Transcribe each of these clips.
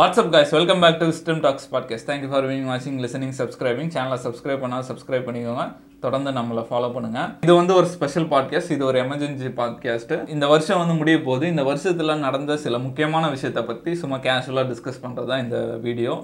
What's up guys welcome back to wisdom talks podcast thank you for wing வாட்சிங் listening subscribing சேனலை subscribe பண்ணால் subscribe பண்ணிக்கோங்க. தொடர்ந்து நம்மளை ஃபாலோ பண்ணுங்கள் இது வந்து ஒரு ஸ்பெஷல் பாட்காஸ்ட் இது ஒரு எமர்ஜென்சி பாட்காஸ்ட் இந்த வருஷம் வந்து முடிய போகுது. இந்த வருஷத்தில் நடந்த சில முக்கியமான விஷயத்தை பற்றி சும்மா கேஷுவலாக டிஸ்கஸ் பண்ணுறது தான் இந்த வீடியோ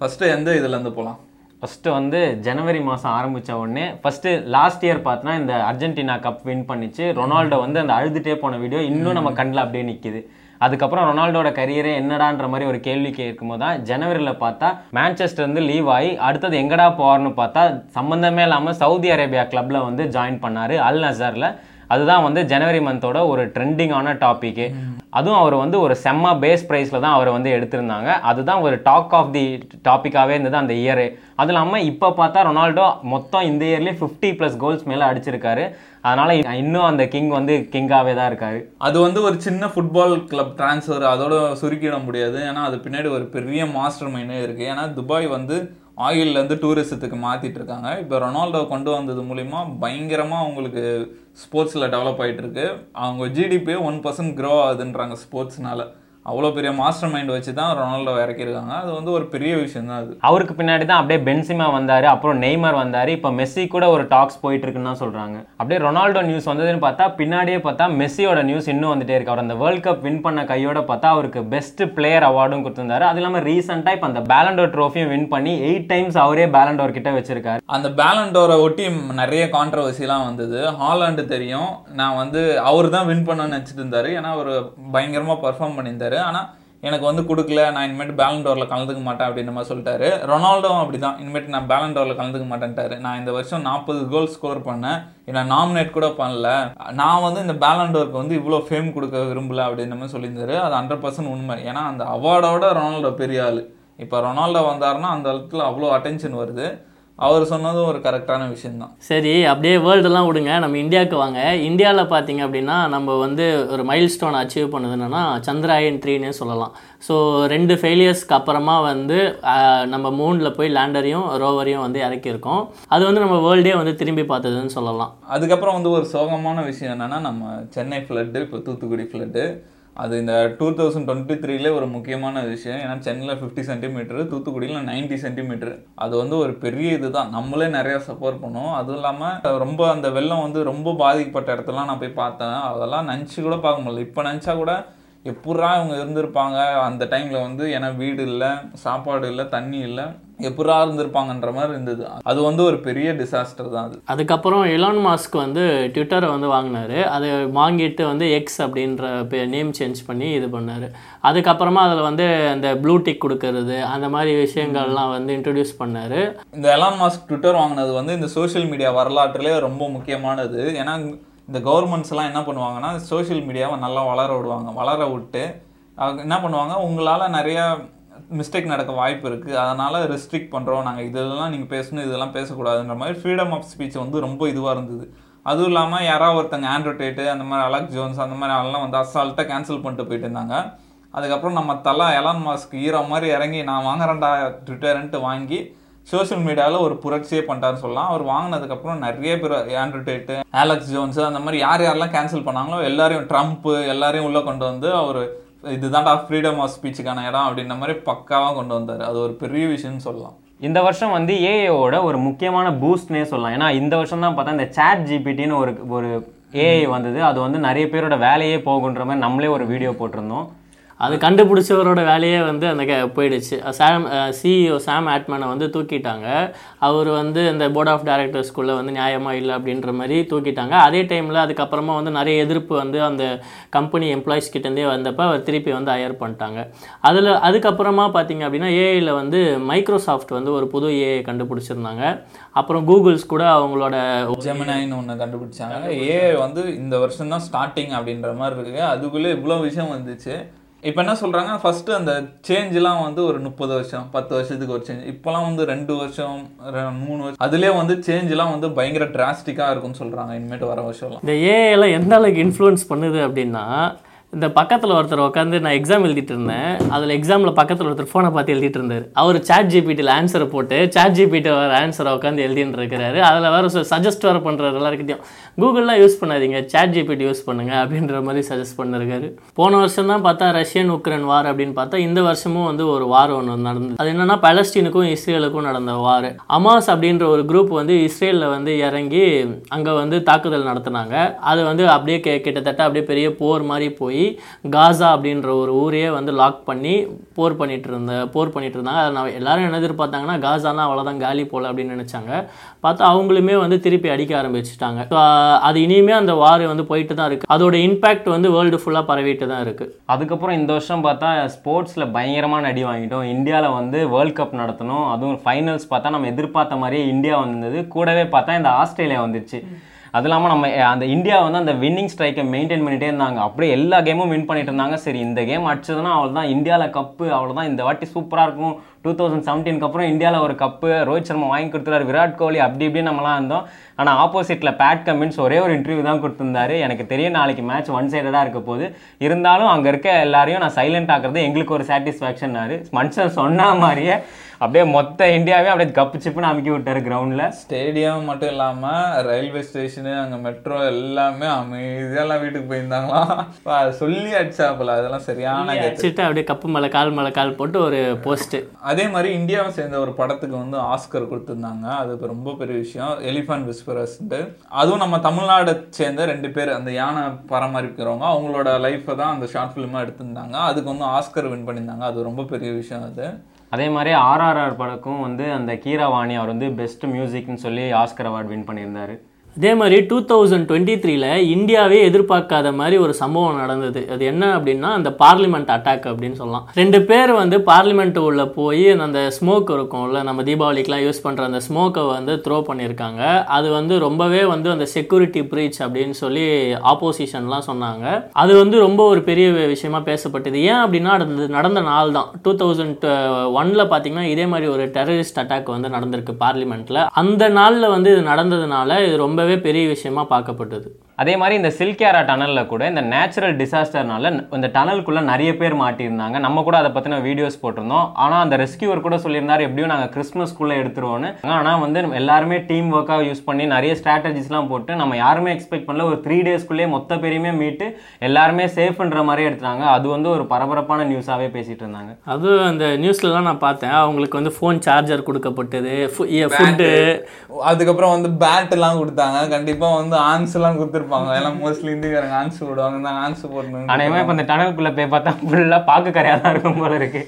ஃபஸ்ட்டு எந்த இதுலேருந்து போகலாம் ஃபஸ்ட்டு வந்து ஜனவரி மாதம் ஆரம்பித்த உடனே ஃபஸ்ட்டு லாஸ்ட் இயர் பார்த்தோன்னா இந்த அர்ஜென்டினா கப் வின் பண்ணிச்சு. ரொனால்டோ வந்து அந்த அழுதுகிட்டே போன வீடியோ இன்னும் நம்ம கண்ணில் அப்படியே நிற்கிது அதுக்கப்புறம் ரொனால்டோட கரியரே என்னடான்ற மாதிரி ஒரு கேள்வி கேட்கும்போது தான் ஜனவரியில் பார்த்தா மேன்செஸ்டர் வந்து லீவ் ஆகி அடுத்தது எங்கடா போவார்னு பார்த்தா சம்மந்தமே இல்லாமல் சவுதி அரேபியா கிளப்பில் வந்து ஜாயின் பண்ணார் அல் நசரில் அதுதான் வந்து ஜனவரி மந்தோட ஒரு ட்ரெண்டிங்கான டாபிக்கு அதுவும் அவர் வந்து ஒரு செம்ம பேஸ் ப்ரைஸில் தான் அவர் வந்து எடுத்திருந்தாங்க. அதுதான் ஒரு டாக் ஆஃப் தி டாப்பிக்காகவே இருந்தது அந்த இயரு அது இல்லாமல் இப்போ பார்த்தா ரொனால்டோ மொத்தம் இந்த இயர்லேயே ஃபிஃப்டி ப்ளஸ் கோல்ஸ் மேலே அடிச்சிருக்காரு. அதனால் இன்னும் அந்த கிங் வந்து கிங்காகவே தான் இருக்காரு. அது வந்து ஒரு சின்ன ஃபுட்பால் கிளப் ட்ரான்ஸ்ஃபர் அதோட சுருக்கிட முடியாது. ஏன்னா அது பின்னாடி ஒரு பெரிய மாஸ்டர் மைண்டே இருக்குது ஏன்னா துபாய் வந்து ஆயில்லேருந்து டூரிசத்துக்கு மாற்றிட்டு இருக்காங்க இப்போ ரொனால்டோ கொண்டு வந்தது மூலிமா பயங்கரமாக அவங்களுக்கு ஸ்போர்ட்ஸில் டெவலப் ஆகிட்டு இருக்கு அவங்க ஜிடிபி ஒன் பர்சன்ட் க்ரோ ஆகுதுன்றாங்க ஸ்போர்ட்ஸ்னால அவ்வளோ பெரிய மாஸ்டர் மைண்ட் வச்சு தான் ரொனால்டோ இறக்கியிருக்காங்க. அது வந்து ஒரு பெரிய விஷயம் தான் அது. அவருக்கு பின்னாடி தான் அப்படியே பென்சிமா வந்தார் அப்புறம் நெய்மர் வந்தார் இப்போ மெஸ்ஸி கூட ஒரு டாக்ஸ் போயிட்டு இருக்குன்னு தான் சொல்கிறாங்க அப்படியே ரொனால்டோ நியூஸ் வந்ததுன்னு பார்த்தா பின்னாடியே பார்த்தா மெஸ்ஸியோட நியூஸ் இன்னும் வந்துட்டே இருக்கு. அவர் அந்த வேர்ல்ட் கப் வின் பண்ண கையோட பார்த்தா அவருக்கு பெஸ்ட் பிளேயர் அவார்டும் கொடுத்திருந்தாரு. அது இல்லாமல் ரீசெண்டாக இப்போ அந்த பேலண்டோர் ட்ரோஃபியும் வின் பண்ணி எயிட் டைம்ஸ் அவரே பேலண்டோர் கிட்ட வச்சிருக்காரு. அந்த பேலண்டோரை ஒட்டி நிறைய கான்ட்ரவர்சிலாம் வந்தது. ஹாலாண்டு தெரியும். நான் வந்து அவர் தான் வின் பண்ணணும்னு நினச்சிட்டு இருந்தாரு. ஏன்னா அவர் பயங்கரமாக பர்ஃபார்ம் பண்ணியிருந்தாரு. ஆனால் எனக்கு வந்து கொடுக்கல நான் இனிமேட்டு பேலண்டோரில் கலந்துக்க மாட்டேன் அப்படின்ற மாதிரி சொல்லிட்டாரு. ரொனால்டோவும் அப்படி தான் இனிமேட்டு நான் பேலண்டோரில் கலந்துக்க மாட்டேன்ட்டாரு. நான் இந்த வருஷம் நாற்பது கோல் ஸ்கோர் பண்ணேன். என்னை நாமினேட் கூட பண்ணல. நான் வந்து இந்த பேலண்டோருக்கு வந்து இவ்வளோ ஃபேம் கொடுக்க விரும்பல அப்படின்ற மாதிரி சொல்லியிருந்தாரு. அது ஹண்ட்ரட் பர்சன்ட் உண்மை. ஏன்னா அந்த அவார்டோட ரொனால்டோ பெரிய ஆள். இப்போ ரொனால்டோ வந்தாருன்னா அந்த இடத்துல அவ்வளோ அட்டென்ஷன் வருது. அவர் சொன்னதும் ஒரு கரெக்டான விஷயம்தான். சரி அப்படியே வேர்ல்டெல்லாம் விடுங்க. நம்ம இந்தியாவுக்கு வாங்க. இந்தியாவில் பார்த்தீங்க அப்படின்னா நம்ம வந்து ஒரு மைல் ஸ்டோன் அச்சீவ் பண்ணது என்னன்னா சந்திராயன் த்ரீனே சொல்லலாம். ஸோ ரெண்டு ஃபெயிலியர்ஸ்க்கு அப்புறமா வந்து நம்ம மூணில் போய் லேண்டரையும் ரோவரையும் வந்து இறக்கியிருக்கோம். அது வந்து நம்ம வேர்ல்டே வந்து திரும்பி பார்த்ததுன்னு சொல்லலாம். அதுக்கப்புறம் வந்து ஒரு சோகமான விஷயம் என்னன்னா நம்ம சென்னை ஃப்ளட்டு இப்போ தூத்துக்குடி ஃப்ளட்டு அது இந்த டூ தௌசண்ட் டுவெண்ட்டி த்ரீல ஒரு முக்கியமான விஷயம். ஏன்னா சென்னையில் ஃபிஃப்டி சென்டிமீட்டர் தூத்துக்குடியில் நைன்டி சென்டிமீட்டர் அது வந்து ஒரு பெரிய இதுதான். நம்மளே நிறையா சப்போர்ட் பண்ணுவோம். அதுவும் இல்லாமல் ரொம்ப அந்த வெள்ளம் வந்து ரொம்ப பாதிக்கப்பட்ட இடத்துலாம் நான் போய் பார்த்தேன். அதெல்லாம் நினச்சி கூட பார்க்க முடியல. இப்போ நினச்சா கூட எப்பட்றா இவங்க இருந்திருப்பாங்க? அந்த டைமில் வந்து ஏன்னா வீடு இல்லை சாப்பாடு இல்லை தண்ணி இல்லை எப்பட்றா இருந்திருப்பாங்கன்ற மாதிரி இருந்தது. அது வந்து ஒரு பெரிய டிசாஸ்டர் தான் அது. அதுக்கப்புறம் எலான் மாஸ்க் வந்து ட்விட்டரை வந்து வாங்கினாரு. அதை வாங்கிட்டு வந்து எக்ஸ் அப்படின்ற நேம் சேஞ்ச் பண்ணி இது பண்ணார். அதுக்கப்புறமா அதில் வந்து அந்த ப்ளூ டிக் கொடுக்கறது அந்த மாதிரி விஷயங்கள்லாம் வந்து இன்ட்ரடியூஸ் பண்ணார். இந்த எலான் மாஸ்க் ட்விட்டர் வாங்கினது வந்து இந்த சோஷியல் மீடியா வரலாற்றிலே ரொம்ப முக்கியமானது. ஏன்னா இந்த கவர்மெண்ட்ஸ்லாம் என்ன பண்ணுவாங்கன்னா சோஷியல் மீடியாவை நல்லா வளர விடுவாங்க. வளர விட்டு அவங்க என்ன பண்ணுவாங்க உங்களால் நிறையா மிஸ்டேக் நடக்க வாய்ப்பு இருக்குது அதனால் ரெஸ்ட்ரிக்ட் பண்ணுறோம் நாங்கள் இதெல்லாம் நீங்கள் பேசணும் இதெல்லாம் பேசக்கூடாதுன்ற மாதிரி ஃப்ரீடம் ஆஃப் ஸ்பீச் வந்து ரொம்ப இதுவாக இருந்தது. அதுவும் இல்லாமல் யாராவது ஒருத்தங்க ஆண்ட்ரோடேட்டு அந்த மாதிரி அலக் ஜோன்ஸ் அந்த மாதிரி ஆளெல்லாம் வந்து அசால்ட்டாக கேன்சல் பண்ணிட்டு போயிட்டு இருந்தாங்க. அதுக்கப்புறம் நம்ம தலா எலான் மாஸ்க் ஈரோ மாதிரி இறங்கி நான் வாங்குறேன்டா ட்விட்டர்ன்ட்டு வாங்கி சோஷியல் மீடியாவில் ஒரு புரட்சியே பண்ணிட்டாருன்னு சொல்லலாம். அவர் வாங்கினதுக்கப்புறம் நிறைய பேர் ஆண்ட்ரூ டேட்டு ஆலக்ஸ் ஜோன்ஸ் அந்த மாதிரி யார் யாரெல்லாம் கேன்சல் பண்ணாங்களோ எல்லாரையும் ட்ரம்ப் எல்லாரையும் உள்ளே கொண்டு வந்து அவர் இதுதான்டா ஃப்ரீடம் ஆஃப் ஸ்பீச்சுக்கான இடம் அப்படின்ற மாதிரி பக்காவாக கொண்டு வந்தார். அது ஒரு பெரிய விஷயம்னு சொல்லலாம். இந்த வருஷம் வந்து ஏஐயோட ஒரு முக்கியமான பூஸ்ட்னே சொல்லலாம். ஏன்னா இந்த வருஷம் தான் பார்த்தா இந்த சேட் ஜிபிடின்னு ஒரு ஒரு ஏஐ வந்தது. அது வந்து நிறைய பேரோட வேலையே போகுன்ற மாதிரி நம்மளே ஒரு வீடியோ போட்டிருந்தோம். அது கண்டுபிடிச்சவரோட வேலையே வந்து அந்த க- போயிடுச்சு. சாம் சிஇஓ சாம் ஆட்மேனை வந்து தூக்கிட்டாங்க. அவர் வந்து இந்த போர்ட் ஆஃப் டைரக்டர்ஸ்குள்ளே வந்து நியாயமாக இல்லை அப்படின்ற மாதிரி தூக்கிட்டாங்க. அதே டைமில் அதுக்கப்புறமா வந்து நிறைய எதிர்ப்பு வந்து அந்த கம்பெனி எம்ப்ளாயிஸ் கிட்டேருந்தே வந்தப்போ அவர் திருப்பி வந்து ஹையர் பண்ணிட்டாங்க. அதில் அதுக்கப்புறமா பார்த்தீங்க அப்படின்னா ஏஐயில் வந்து மைக்ரோசாஃப்ட் வந்து ஒரு புது ஏஐ கண்டுபிடிச்சிருந்தாங்க. அப்புறம் கூகுள்ஸ் கூட அவங்களோட ஜெமினாயின்னு ஒன்று கண்டுபிடிச்சாங்க. ஏ வந்து இந்த வருஷம் தான் ஸ்டார்டிங் அப்படின்ற மாதிரி இருக்கு. அதுக்குள்ளே இவ்வளோ விஷயம் வந்துச்சு. இப்போ என்ன சொல்றாங்க ஃபஸ்ட்டு அந்த சேஞ்ச்லாம் வந்து ஒரு முப்பது வருஷம் பத்து வருஷத்துக்கு ஒரு சேஞ்ச் இப்போலாம் வந்து ரெண்டு வருஷம் ரெ- மூணு வருஷம் அதுலேயே வந்து சேஞ்ச்லாம் வந்து பயங்கர டிராஸ்டிக்காக இருக்கும்னு சொல்றாங்க இனிமேட்டு வர வருஷம்லாம். இந்த ஏஐலாம் எந்த அளவுக்கு இன்ஃப்ளூயன்ஸ் பண்ணுது அப்படின்னா இந்த பக்கத்தில் ஒருத்தர் உட்காந்து நான் எக்ஸாம் எழுதிட்டு இருந்தேன். அதில் எக்ஸாமில் பக்கத்தில் ஒருத்தர் ஃபோனை பார்த்து எழுதிட்டு இருந்தார். அவர் சாட் ஜிபிடியில் ஆன்சரை போட்டு சாட் ஜிபிடி வர ஆன்சரை உட்காந்து எழுதின்னு இருக்கிறாரு. அதில் வேறு சஜஸ்ட் வர பண்ணுறாரு எல்லாருக்கிட்டையும் கூகுள்லாம் யூஸ் பண்ணாதீங்க சாட் ஜிபிடி யூஸ் பண்ணுங்க அப்படின்ற மாதிரி சஜஸ்ட் பண்ணிருக்காரு. போன வருஷம் தான் பார்த்தா ரஷ்யன் உக்ரைன் வார் அப்படின்னு பார்த்தா இந்த வருஷமும் வந்து ஒரு வார் ஒன்று நடந்தது. அது என்னென்னா பலஸ்டீனுக்கும் இஸ்ரேலுக்கும் நடந்த வார் அமாஸ் அப்படின்ற ஒரு குரூப் வந்து இஸ்ரேலில் வந்து இறங்கி அங்கே வந்து தாக்குதல் நடத்துனாங்க. அது வந்து அப்படியே கிட்டத்தட்ட அப்படியே பெரிய போர் மாதிரி போய் காசா அப்படின்ற ஒரு ஊரையே வந்து லாக் பண்ணி போர் பண்ணிட்டு இருந்த போர் பண்ணிட்டு இருந்தாங்க அதை நான் எல்லாரும் என்ன எதிர்பார்த்தாங்கன்னா காசானா அவ்வளோதான் காலி போல அப்படின்னு நினச்சாங்க. பார்த்தா அவங்களுமே வந்து திருப்பி அடிக்க ஆரம்பிச்சிட்டாங்க. அது இனிமே அந்த வார் வந்து போயிட்டு தான் இருக்கு. அதோட இம்பாக்ட் வந்து வேர்ல்டு ஃபுல்லாக பரவிட்டு தான் இருக்கு. அதுக்கப்புறம் இந்த வருஷம் பார்த்தா ஸ்போர்ட்ஸில் பயங்கரமான அடி வாங்கிட்டோம். இந்தியாவில் வந்து வேர்ல்ட் கப் நடத்தணும். அதுவும் ஃபைனல்ஸ் பார்த்தா நம்ம எதிர்பார்த்த மாதிரியே இந்தியா வந்தது. கூடவே பார்த்தா இந்த ஆஸ்திரேலியா வந்துச்சு. அது இல்லாமல் நம்ம அந்த இந்தியா வந்து அந்த வின்னிங் ஸ்ட்ரைக்கை மெயின்டைன் பண்ணிகிட்டே இருந்தாங்க. அப்படியே எல்லா கேமும் வின் பண்ணிட்டு இருந்தாங்க. சரி இந்த கேம் அடிச்சதுன்னா அவ்வளோதான் இந்தியாவில் கப்பு அவ்வளோதான் இந்த வாட்டி சூப்பராக இருக்கும். டூ தௌசண்ட் செவன்டீனுக்கு அப்புறம் இந்தியாவில் ஒரு கப்பு ரோஹித் சர்மா வாங்கி கொடுத்துறாரு விராட் கோலி அப்படி இப்படி நம்மலாம் இருந்தோம். ஆனால் ஆப்போசிட்டில் பேட் கமின்ஸ் ஒரே ஒரு இன்டர்வியூ தான் கொடுத்துருந்தாரு. எனக்கு தெரியும் நாளைக்கு மேட்ச் ஒன் சைடடாக இருக்க போகுது. இருந்தாலும் அங்கே இருக்க எல்லாரையும் நான் சைலண்ட் ஆக்குறது எங்களுக்கு ஒரு சாட்டிஸ்ஃபேக்ஷன்னாரு மனுஷன் சொன்ன மாதிரியே அப்படியே மொத்த இந்தியாவே அப்படியே கப்பு சிப்புன்னு அமுக்கி விட்டாரு கிரவுண்டில் ஸ்டேடியம் மட்டும் இல்லாம ரயில்வே ஸ்டேஷனு அங்க மெட்ரோ எல்லாமே அமைதியா எல்லாம் வீட்டுக்கு போயிருந்தாங்களாம். சொல்லி அடிச்சாப்புல. அதெல்லாம் சரியான கெத்து. வச்சுட்டு அப்படியே கப்பு மேலே கால் மேலே கால் போட்டு ஒரு போஸ்ட்டு அதே மாதிரி இந்தியாவை சேர்ந்த ஒரு படத்துக்கு வந்து ஆஸ்கர் கொடுத்துருந்தாங்க. அது ரொம்ப பெரிய விஷயம். எலிஃபண்ட் விஸ்பரஸ்ன்ட்டு அதுவும் நம்ம தமிழ்நாடை சேர்ந்த ரெண்டு பேர் அந்த யானை பராமரிக்கிறவங்க அவங்களோட லைஃப்பை தான் அந்த ஷார்ட் ஃபிலிமாக எடுத்திருந்தாங்க. அதுக்கு வந்து ஆஸ்கர் வின் பண்ணியிருந்தாங்க. அது ரொம்ப பெரிய விஷயம் அது. அதே மாதிரி ஆர்ஆர்ஆர் படக்கும் வந்து அந்த கீரவாணி அவர் வந்து பெஸ்ட் மியூசிக்னு சொல்லி ஆஸ்கர் அவார்டு வின் பண்ணியிருந்தாரு. அதே மாதிரி டூ தௌசண்ட் டுவெண்ட்டி த்ரீல இந்தியாவே எதிர்பார்க்காத மாதிரி ஒரு சம்பவம் நடந்தது. அது என்ன அப்படின்னா அந்த பார்லிமெண்ட் அட்டாக் அப்படின்னு சொல்லலாம். ரெண்டு பேர் வந்து பார்லிமெண்ட் உள்ள போய் அந்த ஸ்மோக் இருக்கும்ல நம்ம தீபாவளிக்கெலாம் யூஸ் பண்ணுற அந்த ஸ்மோக்கை வந்து த்ரோ பண்ணியிருக்காங்க. அது வந்து ரொம்பவே வந்து அந்த செக்யூரிட்டி ப்ரீச் அப்படின்னு சொல்லி ஆப்போசிஷன்லாம் சொன்னாங்க. அது வந்து ரொம்ப ஒரு பெரிய விஷயமா பேசப்பட்டது. ஏன் அப்படின்னா அது நடந்த நாள் தான் டூ தௌசண்ட் ஒன்ல பார்த்தீங்கன்னா இதே மாதிரி ஒரு டெரரிஸ்ட் அட்டாக் வந்து நடந்திருக்கு பார்லிமெண்ட்ல அந்த நாளில் வந்து இது நடந்ததுனால இது ரொம்பவே பெரிய விஷயமா பார்க்கப்பட்டது. அதே மாதிரி இந்த சில்கேரா டனலில் கூட இந்த நேச்சுரல் டிசாஸ்டர்னால இந்த டனலுக்குள்ளே நிறைய பேர் மாட்டியிருந்தாங்க. நம்ம கூட அதை பற்றின வீடியோஸ் போட்டிருந்தோம். ஆனால் அந்த ரெஸ்கியூவர் கூட சொல்லியிருந்தாரு எப்படியும் நாங்கள் கிறிஸ்மஸ்க்குள்ளே எடுத்துருவோன்னு ஆனால் வந்து எல்லாருமே டீம் ஒர்க்காக யூஸ் பண்ணி நிறைய ஸ்ட்ராட்டஜிஸ்லாம் போட்டு நம்ம யாருமே எக்ஸ்பெக்ட் பண்ணல. ஒரு த்ரீ டேஸ்க்குள்ளேயே மொத்த பேரையுமே மீட்டு எல்லாருமே சேஃப்ன்ற மாதிரி எடுத்துட்டாங்க. அது வந்து ஒரு பரபரப்பான நியூஸாகவே பேசிட்டு இருந்தாங்க. அதுவும் அந்த நியூஸ்லலாம் நான் பார்த்தேன். அவங்களுக்கு வந்து ஃபோன் சார்ஜர் கொடுக்கப்பட்டது ஃபுட்டு அதுக்கப்புறம் வந்து பேட் எல்லாம் கொடுத்தாங்க. கண்டிப்பா வந்து ஆன்ஸ் எல்லாம் கொடுத்துருப்பாங்க எல்லாம் மோஸ்ட்லி இந்திக்காரங்க ஆன்ஸ் போடுவாங்க. தான் ஆன்ஸ் போடணும் ஆனால் இப்போ இந்த டனலுக்குள்ளே போய் பார்த்தா ஃபுல்லாக பார்க்க கரையாக தான் இருக்கும் போல இருக்கு.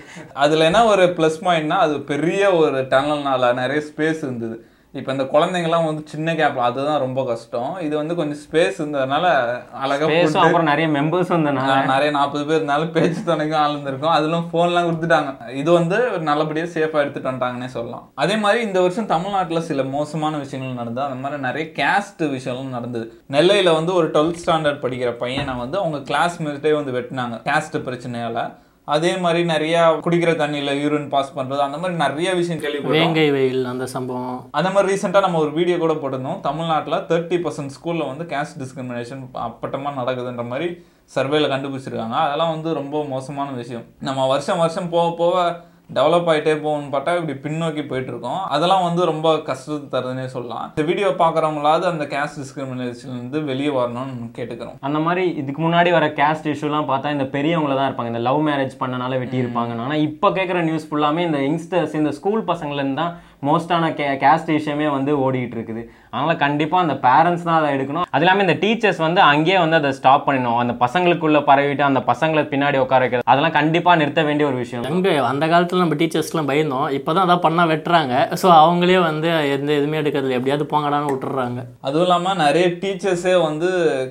அதுல என்ன ஒரு ப்ளஸ் பாயிண்ட்னா அது பெரிய ஒரு டனல்னால நிறைய ஸ்பேஸ் இருந்தது. இப்போ இந்த குழந்தைங்கலாம் வந்து சின்ன கேப்ல அதுதான் ரொம்ப கஷ்டம். இது வந்து கொஞ்சம் ஸ்பேஸ் இருந்ததுனால அழகா பேசும் போட்டு அப்புறம் நிறைய மெம்பர்ஸ் வந்தனால. நிறைய நாற்பது பேர் இருந்தாலும் பேச்சு துணைக்கும் ஆள் இருந்திருக்கும் அதுல போன்லாம் கொடுத்துட்டாங்க. இது வந்து நல்லபடியா சேஃபா எடுத்துட்டு வந்துட்டாங்கன்னே சொல்லலாம். அதே மாதிரி இந்த வருஷம் தமிழ்நாட்டுல சில மோசமான விஷயங்கள் நடந்தது. அந்த மாதிரி நிறைய கேஸ்ட் விஷயங்களும் நடந்தது. நெல்லையில வந்து ஒரு டுவெல்த் ஸ்டாண்டர்ட் படிக்கிற பையனை வந்து அவங்க கிளாஸ்மேட்டே வந்து வெட்டினாங்க. கேஸ்ட் பிரச்சனையால. அதே மாதிரி நிறைய குடிக்கிற தண்ணியில யூரின் பாஸ் பண்றது அந்த மாதிரி நிறைய விஷயம் கேள்விப்பட்டோம். வேங்கை வெயில் அந்த சம்பவம். அந்த மாதிரி ரீசெண்டாக நம்ம ஒரு வீடியோ கூட போட்டிருந்தோம். தமிழ்நாட்டில் தேர்ட்டி பர்சன்ட் ஸ்கூலில் வந்து கேஸ்ட் டிஸ்கிரிமினேஷன் அப்பட்டமாக நடக்குதுன்ற மாதிரி சர்வேல கண்டுபிடிச்சிருக்காங்க. அதெல்லாம் வந்து ரொம்ப மோசமான விஷயம். நம்ம வருஷம் வருஷம் போக போக டெவலப் ஆகிட்டே போகணும்னு பார்த்தா இப்படி பின்னோக்கி போயிட்டு இருக்கோம் அதெல்லாம் வந்து ரொம்ப கஷ்டத்தை தருதுன்னே சொல்லலாம். இந்த வீடியோ பார்க்குறவங்களாவது அந்த கேஸ்ட் டிஸ்கிரிமினேஷன் வந்து வெளியே வரணும்னு கேட்டுக்கிறோம். அந்த மாதிரி இதுக்கு முன்னாடி வர கேஸ்ட் இஷ்யூலாம் பார்த்தா இந்த பெரியவங்கள தான் இருப்பாங்க. இந்த லவ் மேரேஜ் பண்ணனால வெட்டி இருப்பாங்க ஆனால் இப்போ கேட்குற நியூஸ் ஃபுல்லாமே இந்த யங்ஸ்டர்ஸ் இந்த ஸ்கூல் பசங்கள்லேருந்து தான் மோஸ்டான கே கேஸ்ட் விஷயமே வந்து ஓடிட்டு இருக்குது. அதனால் கண்டிப்பாக அந்த பேரண்ட்ஸ் தான் அதை எடுக்கணும். அது இல்லாமல் இந்த டீச்சர்ஸ் வந்து அங்கேயே வந்து அதை ஸ்டாப் பண்ணணும் அந்த பசங்களுக்குள்ள பரவிட்டு அந்த பசங்களை பின்னாடி உட்கார வைக்கிறது அதெல்லாம் கண்டிப்பாக நிறுத்த வேண்டிய ஒரு விஷயம். எங்க அந்த காலத்துல நம்ம டீச்சர்ஸ்க்குலாம் பயந்தோம். இப்போதான் அதான் பண்ணா வெட்டுறாங்க. ஸோ அவங்களே வந்து எந்த எதுவுமே எடுக்கிறதுல எப்படியாவது போங்கடான்னு விட்டுறாங்க. அதுவும் இல்லாமல் நிறைய டீச்சர்ஸே வந்து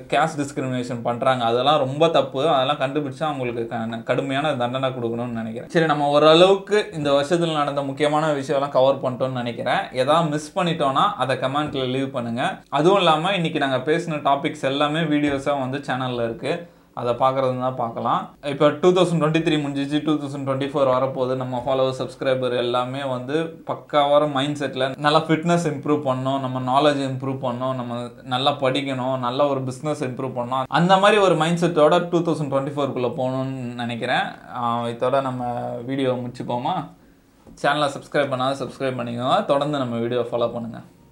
கேஸ்ட் டிஸ்கிரிமினேஷன் பண்ணுறாங்க அதெல்லாம் ரொம்ப தப்பு. அதெல்லாம் கண்டுபிடிச்சா அவங்களுக்கு க- கடுமையான தண்டனை கொடுக்கணும்னு நினைக்கிறேன். சரி நம்ம ஓரளவுக்கு இந்த வருஷத்தில் நடந்த முக்கியமான விஷயம்லாம் கவர் பண்ணிட்டோம்னு நினைக்கிறேன். ஏதாவது மிஸ் பண்ணிட்டோம்னா அதை கமெண்ட்ல லீவ் பண்ணுங்கள் அதுவும் இல்லாமல் இன்றைக்கி நாங்கள் பேசின டாபிக்ஸ் எல்லாமே வீடியோஸாக வந்து சேனலில் இருக்குது அதை பார்க்குறது தான் பார்க்கலாம் இப்போ டூ தௌசண்ட் டுவெண்ட்டி த்ரீ முடிஞ்சிச்சு. டூ தௌசண்ட் டுவெண்ட்டி ஃபோர் வரப்போகுது. நம்ம ஃபாலோவர் சப்ஸ்கிரைபர் எல்லாமே வந்து பக்காவார மைண்ட் செட்டில் நல்லா ஃபிட்னஸ் இம்ப்ரூவ் பண்ணணும். நம்ம நாலேஜ் இம்ப்ரூவ் பண்ணணும். நம்ம நல்லா படிக்கணும். நல்ல ஒரு பிஸ்னஸ் இம்ப்ரூவ் பண்ணணும். அந்த மாதிரி ஒரு மைண்ட் செட்டோட டூ தௌசண்ட் டுவெண்ட்டி ஃபோருக்குள்ளே போகணும்னு நினைக்கிறேன். இதோட நம்ம வீடியோ முடிச்சுப்போமா? சேனலை சப்ஸ்கிரைப் பண்ணாத சப்ஸ்கிரைப் பண்ணிக்கோங்க. தொடர்ந்து நம்ம வீடியோ ஃபாலோ பண்ணுங்கள்